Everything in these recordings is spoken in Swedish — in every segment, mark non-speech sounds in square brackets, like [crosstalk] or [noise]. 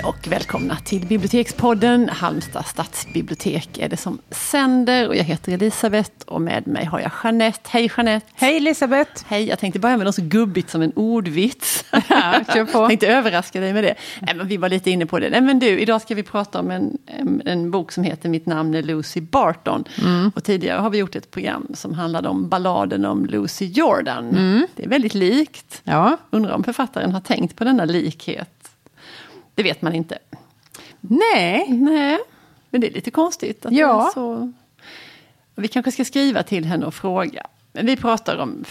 Hej och välkomna till Bibliotekspodden. Halmstad stadsbibliotek är det som sänder och jag heter Elisabeth och med mig har jag Jeanette. Hej Jeanette! Hej Elisabeth! Hej, jag tänkte börja med något så gubbigt som en ordvits. [laughs] Ja, kör på. tänkte överraska dig med det. Nej, men vi var lite inne på det. Nej, men du, idag ska vi prata om en, en, en bok som heter Mitt namn är Lucy Barton. Mm. Och tidigare har vi gjort ett program som handlade om balladen om Lucy Jordan. Mm. Det är väldigt likt. Ja, Undrar om författaren har tänkt på denna likhet. Det vet man inte. nej, Nej, men det är lite konstigt. Att Ja. det är så... Vi kanske ska skriva till henne och fråga. Men vi pratar om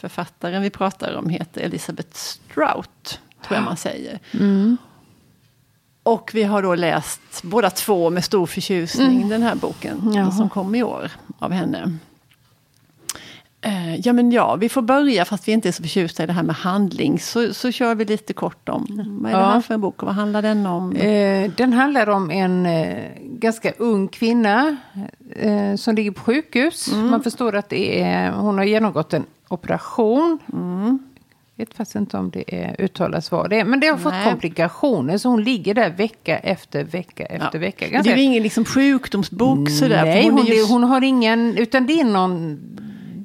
författaren vi pratar om heter Elisabeth Strout, tror jag man säger. Mm. Och vi har då läst båda två med stor förtjusning den här boken Mm. Jaha. som kom i år av henne. Eh, Ja men ja, vi får börja fast vi inte är så förtjusta i det här med handling. Så, så kör vi lite kort om vad är det Ja. här för en bok och vad handlar den om? eh, den handlar om en eh, ganska ung kvinna eh, som ligger på sjukhus. Man förstår att det är, hon har genomgått en operation. Jag vet faktiskt inte om det är, uttalas vad det är. Men det har fått Nej. komplikationer så hon ligger där vecka efter vecka efter vecka. Men Det är ju ingen liksom sjukdomsbok sådär. Nej, hon, är ju- det, hon har ingen, utan det är någon,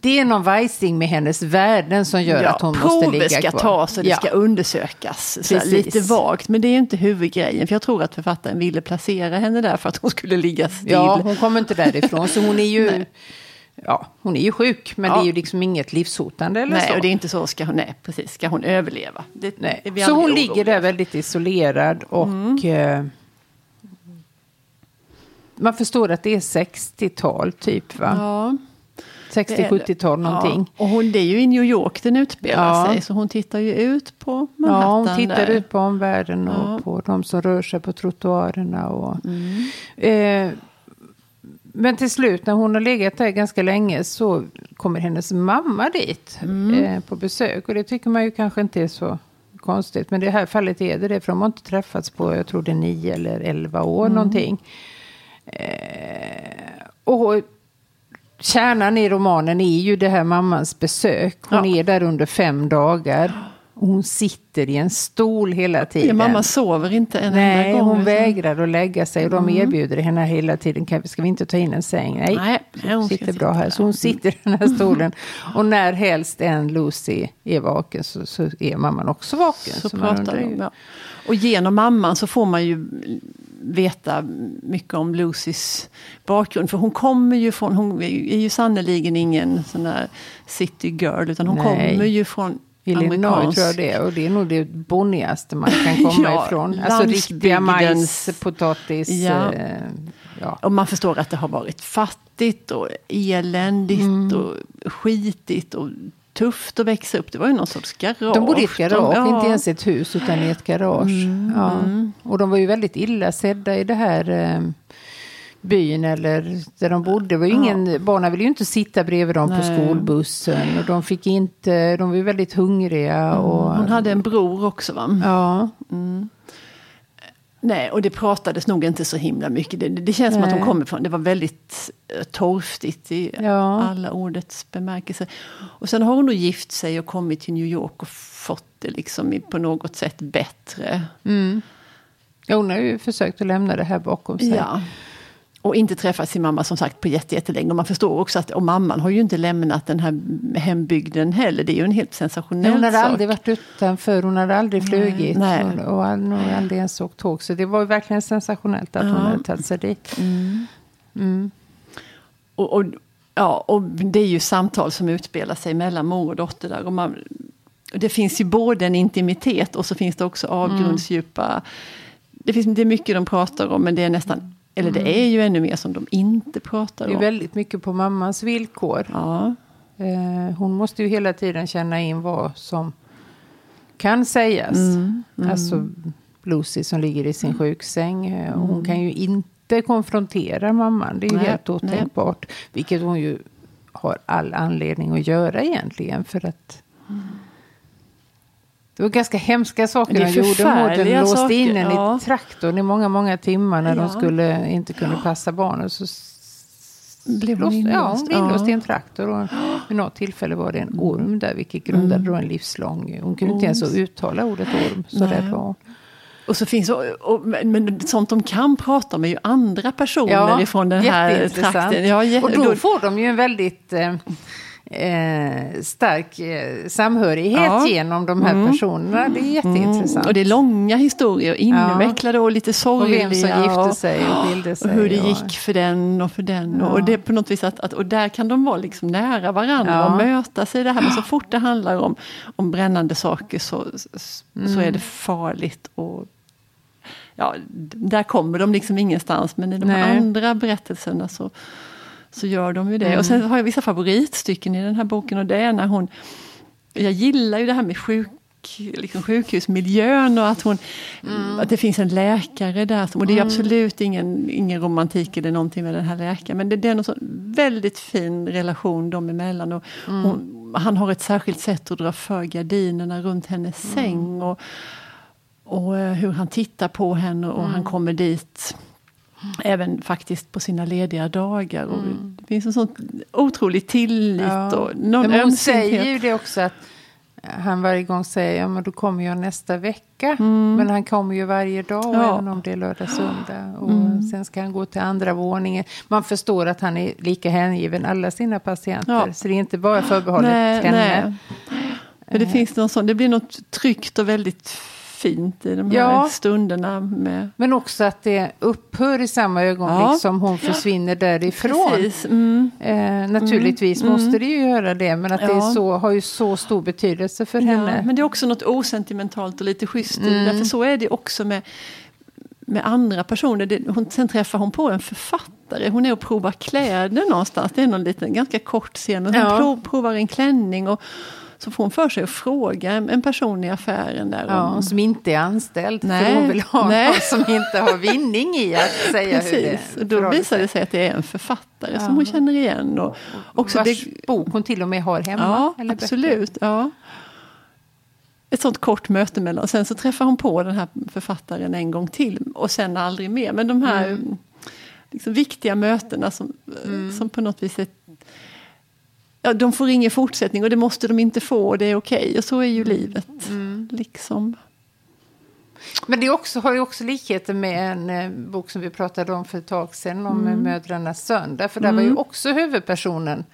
det är någon vajsing med hennes värden som gör att hon måste ligga ska kvar. tas och det Ja. ska undersökas. Så här, Precis. lite vagt, men det är inte huvudgrejen. För jag tror att författaren ville placera henne där för att hon skulle ligga still. Ja, hon kommer inte därifrån. Så hon är ju, [laughs] ja, hon är ju sjuk, men Ja. det är ju liksom inget livshotande eller Nej, så. och det är inte så, ska hon, nej, precis, ska hon överleva? Det, Nej. det Så hon ligger där väldigt isolerad och eh, man förstår att det är 60-tal typ va? Ja. 60-70-tal någonting. Ja, och hon, det är ju i New York den utspelar Ja. sig, så hon tittar ju ut på Manhattan. Ja, hon tittar där. ut på omvärlden och Ja. på de som rör sig på trottoarerna. Och, Mm. eh, men till slut när hon har legat där ganska länge så kommer hennes mamma dit Mm. eh, på besök. Och det tycker man ju kanske inte är så konstigt. Men i det här fallet är det det. För de har inte träffats på, jag tror det är nio eller elva år Mm. någonting. Eh, och kärnan i romanen är ju det här mammans besök. Hon Ja. är där under fem dagar. Hon sitter i en stol hela Ja, tiden. mamma sover inte en Nej, enda gång. hon utan- vägrar att lägga sig. Och de erbjuder henne hela tiden. Kan, ska vi inte ta in en säng? Nej, Nej, nej, hon sitter bra här. Så hon sitter i den här stolen. [laughs] Och när helst en Lucy är vaken så, så är mamman också vaken. Så man pratar de. Ja. Och genom mamman så får man ju veta mycket om Lucys bakgrund. För hon kommer ju från, hon är ju sannoliken ingen sån där city girl. Utan hon Nej. kommer ju från Illinois tror jag det är. Och det är nog det bonnigaste man kan [laughs] komma Ja, ifrån. Alltså riktiga majs, potatis. Ja. Eh, ja. Och man förstår att det har varit fattigt och eländigt Mm. och skitigt och tufft att växa upp. Det var ju någon sorts garage. De bodde i ett garage, De- ja. inte ens ett hus utan i ett garage. Mm, ja. Och de var ju väldigt illa sedda i det här eh, byn eller där de bodde. Det var ju ingen, barnen ville ju inte sitta bredvid dem på Nej. skolbussen. Och de fick inte, de var ju väldigt hungriga. Och, Hon hade en bror också va? Ja, Nej, och det pratades nog inte så himla mycket. Det, det känns som att hon Nej. kommer från, det var väldigt eh, torftigt i Ja. alla ordets bemärkelse. Och sen har hon då gift sig och kommit till New York och fått det liksom på något sätt bättre. ja, hon har ju försökt att lämna det här bakom sig. Ja. Och inte träffat sin mamma som sagt på jätte- jättelänge. Och man förstår också att, och mamman har ju inte lämnat den här hembygden heller. Det är ju en helt sensationell Nej, hon hade sak. aldrig varit utanför, hon hade aldrig flugit Nej. och, hade nog aldrig ens åkt tåg. Så det var ju verkligen sensationellt att hon hade tagit sig dit. Och, och, ja, och det är ju samtal som utspelar sig mellan mor och dotter där. Och man, det finns ju både en intimitet och så finns det också avgrundsdjupa... Det, finns, det är mycket de pratar om men det är nästan... Eller det är ju ännu mer som de inte pratar Det är om. väldigt mycket på mammans villkor. Ja, Eh, hon måste ju hela tiden känna in vad som kan sägas. Alltså Lucy som ligger i sin sjuksäng. eh, Hon kan ju inte konfrontera mamman. Det är ju Nej, helt otänkbart. Vilket hon ju har all anledning att göra egentligen. För att det var ganska hemska saker de gjorde mot den. Låste saker, in den ja. i traktorn i många, många timmar när Ja. de skulle, inte kunde passa barnen. Så Blev hon Låst, ja, hon inlåst? blev inlåst i en traktor. Och vid något tillfälle var det en orm där, vilket grundade då en livslång... Hon kunde inte ens uttala ordet orm, så Nej. rädd var hon. Och så finns, och, och, men sånt de kan prata med ju andra personer Ja, ifrån den här trakten. Ja, Och då får de ju en väldigt eh, eh, stark eh, samhörighet Ja. genom de här personerna. Det är jätteintressant. Mm, och det är långa historier, invecklade och lite Och sorgliga. vem som gifte och- sig och skilde sig. Och hur det och- gick för den och för den. Och, Ja. det är på något vis att, att, och där kan de vara liksom nära varandra Ja. och mötas i det här. Men så fort det handlar om, om brännande saker så, så är det farligt. Och, ja, där kommer de liksom ingenstans. Men i de andra berättelserna så, så gör de ju det. Och sen har jag vissa favoritstycken i den här boken. Och det är när hon... Jag gillar ju det här med sjuk liksom sjukhusmiljön och att, hon, att det finns en läkare där. Och det är absolut ingen, ingen romantik eller någonting med den här läkaren. Men det, det är en väldigt fin relation dem emellan. Och hon, han har ett särskilt sätt att dra för gardinerna runt hennes säng. Och, och eh, hur han tittar på henne och han kommer dit. Även faktiskt på sina lediga dagar. Och det finns en sån otrolig tillit Ja. och någon Men hon ömsinthet. säger ju det också att han varje gång säger ja men då kommer jag nästa vecka. Men han kommer ju varje dag Mm. Ja. Mm. även om det är lördag söndag. Och sen ska han gå till andra våningen. Man förstår att han är lika hängiven alla sina patienter. Ja. Så det är inte bara förbehållet nej, henne. nej. Men det finns någon sån, det blir något tryggt och väldigt fint i de här Ja. stunderna. Med, Men också att det upphör i samma ögonblick Ja. som hon försvinner därifrån. Mm. Eh, naturligtvis måste det ju göra det. Men att det är Ja. så, har ju så stor betydelse för henne. men det är också något osentimentalt och lite schysst Mm. det. Därför så är det också med, med andra personer. Det, hon, sen träffar hon på en författare. Hon är och provar kläder någonstans. Det är någon liten, ganska kort scen. Men hon Ja. prov, provar en klänning. Och, så får hon för sig att fråga en, person i affären där Ja, om... som inte är anställd. Nej, För hon vill ha nej. någon som inte har vinning i att säga hur det Precis, och då visar det sig att det är en författare Ja. som hon känner igen. Och också Vars det, bok hon till och med har hemma. Ja, absolut. Ja. Ett sånt kort möte mellan. Sen så träffar hon på den här författaren en gång till och sen aldrig mer. Men de här Mm. liksom, viktiga mötena som, som på något vis är, ja, de får ingen fortsättning och det måste de inte få och det är okej. Och så är ju livet. Mm. Liksom. Men det också, har ju också likheter med en eh, bok som vi pratade om för ett tag sedan. Om Mm. mm. Mödrarnas söndag. För där var ju också huvudpersonen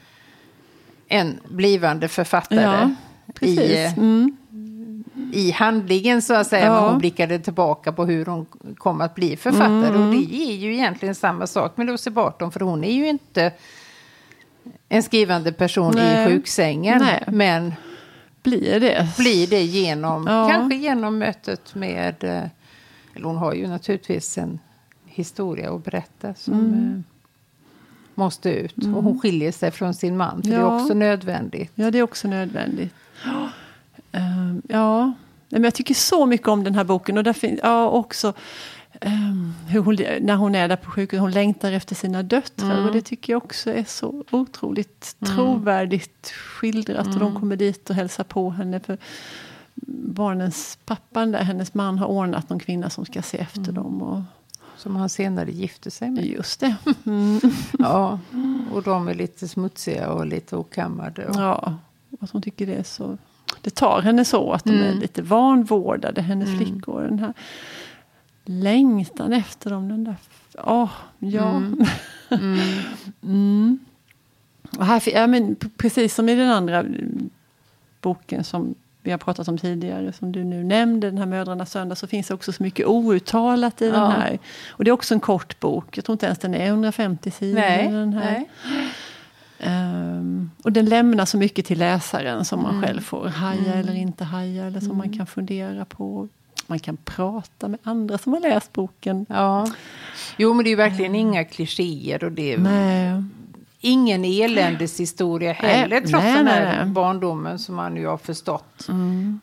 en blivande författare. Ja. I, eh, Mm. i handlingen så att säga. Ja. Men hon blickade tillbaka på hur hon kom att bli författare. Mm. Och det är ju egentligen samma sak med Lucy Barton. För hon är ju inte en skrivande person Nej. i sjuksängen. Nej. Men Blir det. blir det genom, Ja. kanske genom mötet med, eh, eller hon har ju naturligtvis en historia att berätta som Mm. eh, måste ut. Och hon skiljer sig från sin man, för det Ja. är också nödvändigt. Ja, det är också nödvändigt. Ehm, ja, men jag tycker så mycket om den här boken. Och där finns ja, också ehm, hur hon, när hon är där på sjukhuset, hon längtar efter sina döttrar. Och det tycker jag också är så otroligt trovärdigt skildrat. Och de kommer dit och hälsar på henne. För barnens pappan där, hennes man, har ordnat någon kvinna som ska se efter dem. Och, Som han senare gifte sig med. just det. Mm. [laughs] Ja, och de är lite smutsiga och lite okammade. Och, Ja, att hon tycker det är så... Det tar henne så att de är lite vanvårdade, hennes flickor. Den här längtan efter dem, den där... Ja, ja. [laughs] Mm. Och här, ja, men precis som i den andra mm, boken som vi har pratat om tidigare, som du nu nämnde, den här Mödrarnas söndag, så finns det också så mycket outtalat i den Ja. här. Och det är också en kort bok, jag tror inte ens den är 150 sidor. nej, den här. Ehm, och den lämnar så mycket till läsaren som man Mm. själv får haja eller inte haja. Eller som man kan fundera på. Man kan prata med andra som har läst boken. Ja. Jo, men det är ju verkligen inga klichéer och det är Nej. ingen eländeshistoria heller, Nej, trots nej, den här barndomen som man ju har förstått.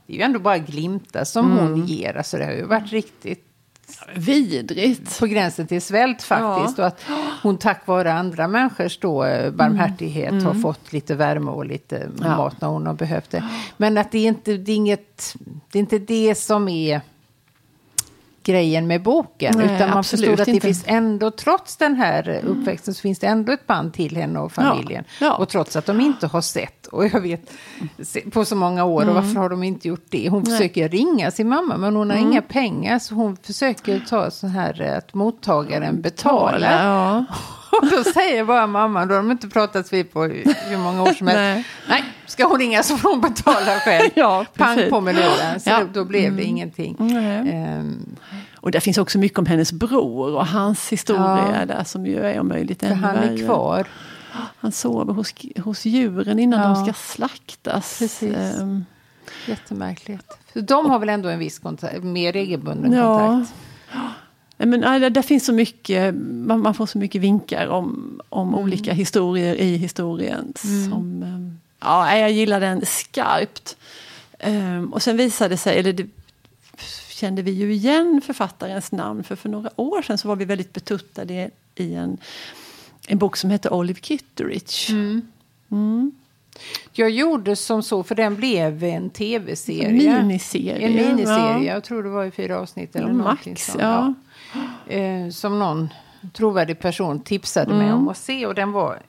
Det är ju ändå bara glimtar som hon ger. Alltså det har ju varit riktigt Vidrigt. på gränsen till svält faktiskt. Och att hon tack vare andra människors då, eh, barmhärtighet har fått lite värme och lite Ja. mat när hon har behövt det. Men att det är inte det, är inget, det, är inte det som är grejen med boken. Nej, utan man absolut förstod att det inte. finns ändå, trots den här uppväxten, så finns det ändå ett band till henne och familjen. Ja, ja. Och trots att de inte har sett, och jag vet på så många år, och varför har de inte gjort det? Hon Mm. Nej. försöker ringa sin mamma, men hon har Mm. inga pengar, så hon försöker ta så här eh, att mottagaren betalar. Ja. [laughs] Och då säger bara mamma, då har de inte pratat vid på hur många år som helst. Nej. Nej, ska hon ringa så får hon betala själv. [laughs] Ja, Pang på med luren. Så Ja. då, blev det ingenting. Nej. Ehm, Och där finns också mycket om hennes bror och hans historia Ja. där som ju är om möjligt ännu han är värre. kvar. Han sover hos, hos djuren innan Ja. de ska slaktas. Precis. Ehm, Jättemärkligt. De har väl ändå en viss kontakt, mer regelbunden Ja. kontakt. Men, nej, där, där finns så mycket, man, man får så mycket vinkar om, om Mm. olika historier i historien. Som, ehm, ja, jag gillar den skarpt. Ehm, och sen visade det sig, eller det kände vi ju igen författarens namn. För för några år sedan så var vi väldigt betuttade i en, en bok som hette Olive Kitteridge. Mm. Jag gjorde som så, för den blev en tv-serie. Miniserie. En miniserie, Ja. jag tror det var i fyra avsnitt eller max, sånt. ja. Eh, som någon trovärdig person tipsade Mm. mig om att se och den var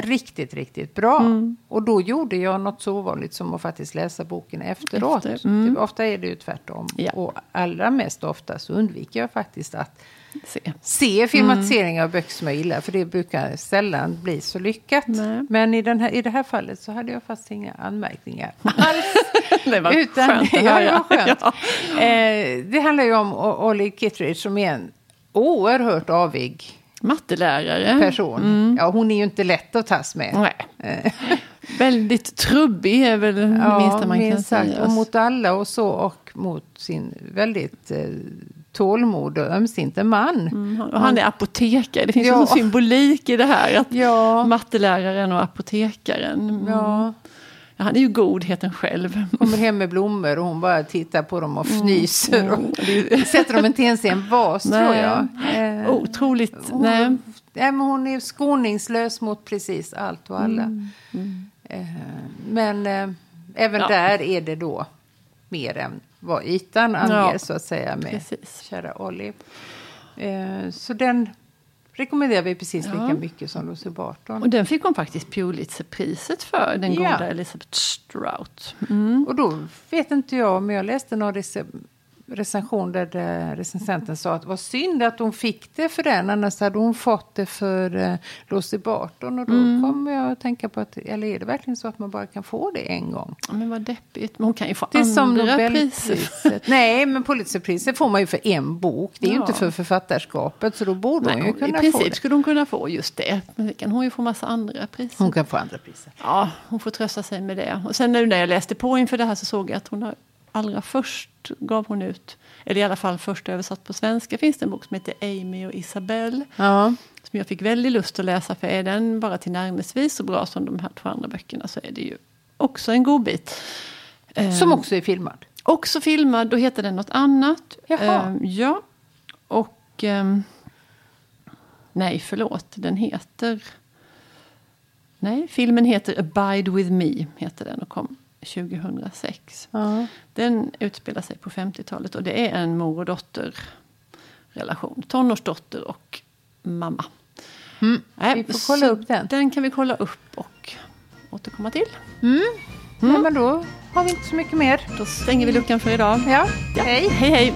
riktigt, riktigt bra. Mm. Och då gjorde jag något så ovanligt som att faktiskt läsa boken efteråt. Efter, mm. Det, ofta är det ju tvärtom. Ja. Och allra mest ofta så undviker jag faktiskt att Se. se filmatiseringar av böcker som jag gillar. För det brukar sällan bli så lyckat. Nej. Men i, den här, i det här fallet så hade jag fast inga anmärkningar [laughs] alls. [laughs] Det var Utan, skönt att [laughs] ja, höra. det var skönt. Ja. Eh, det handlar ju om O- Ollie Kittredge som är en oerhört avig Mattelärare. person. Ja, hon är ju inte lätt att tas med. Nej. Väldigt trubbig är väl det minsta man kan sagt. säga. Och mot alla och så och mot sin väldigt eh, tålmod och ömsinte man. Mm, och han är apotekare. Det finns Ja. sån symbolik i det här. Att Ja. Matteläraren och apotekaren. Mm. Ja, Ja, han är ju godheten själv. kommer hem med blommor och hon bara tittar på dem och fnyser. Mm. Och sätter dem inte ens i en vas tror Nej. jag. Eh, Otroligt. hon, Nej. nej, men hon är skoningslös mot precis allt och alla. Mm. Eh, men eh, även Ja. där är det då mer än vad ytan anger Ja, så att säga med precis. kära Ollie. Eh, så den rekommenderar vi precis lika Ja. mycket som Lucy Barton. Och den fick hon faktiskt Pulitzerpriset för, den Ja. goda Elizabeth Strout. Mm. Och då vet inte jag om jag läste någon rece- recension där det, recensenten sa att det var synd att hon fick det för den, annars hade hon fått det för uh, Lucy Barton. Och då Mm. kommer jag att tänka på att, eller är det verkligen så att man bara kan få det en gång? Ja, Men vad deppigt. Men hon kan ju få Det som andra priser. Nobelpriset. [laughs] Nej, men Pulitzerpriset får man ju för en bok. Det är ju Ja. inte för författarskapet, så då borde Nej, hon ju hon, I kunna få princip det. skulle hon kunna få just det. Men det kan hon ju få massa andra priser. Hon kan få andra priser. Ja, hon får trösta sig med det. Och sen nu när jag läste på inför det här så såg jag att hon har allra först gav hon ut, eller i alla fall först översatt på svenska, finns det en bok som heter Amy och Isabelle. Ja. Som jag fick väldigt lust att läsa för är den bara tillnärmelsevis så bra som de här två andra böckerna så är det ju också en god bit. Som också är filmad. Också filmad, då heter den något annat. Jaha. Ehm, ja, och... ehm, nej, förlåt. Den heter... Nej, filmen heter Abide with me. heter den och kom 2006. Ja. Den utspelar sig på 50-talet och det är en mor och dotter-relation. Tonårsdotter och mamma. Mm. Nej, Vi får kolla upp den. Den kan vi kolla upp och återkomma till. Ja, men då har vi inte så mycket mer. Då stänger vi luckan för idag. Ja, Ja. hej. Hej, hej!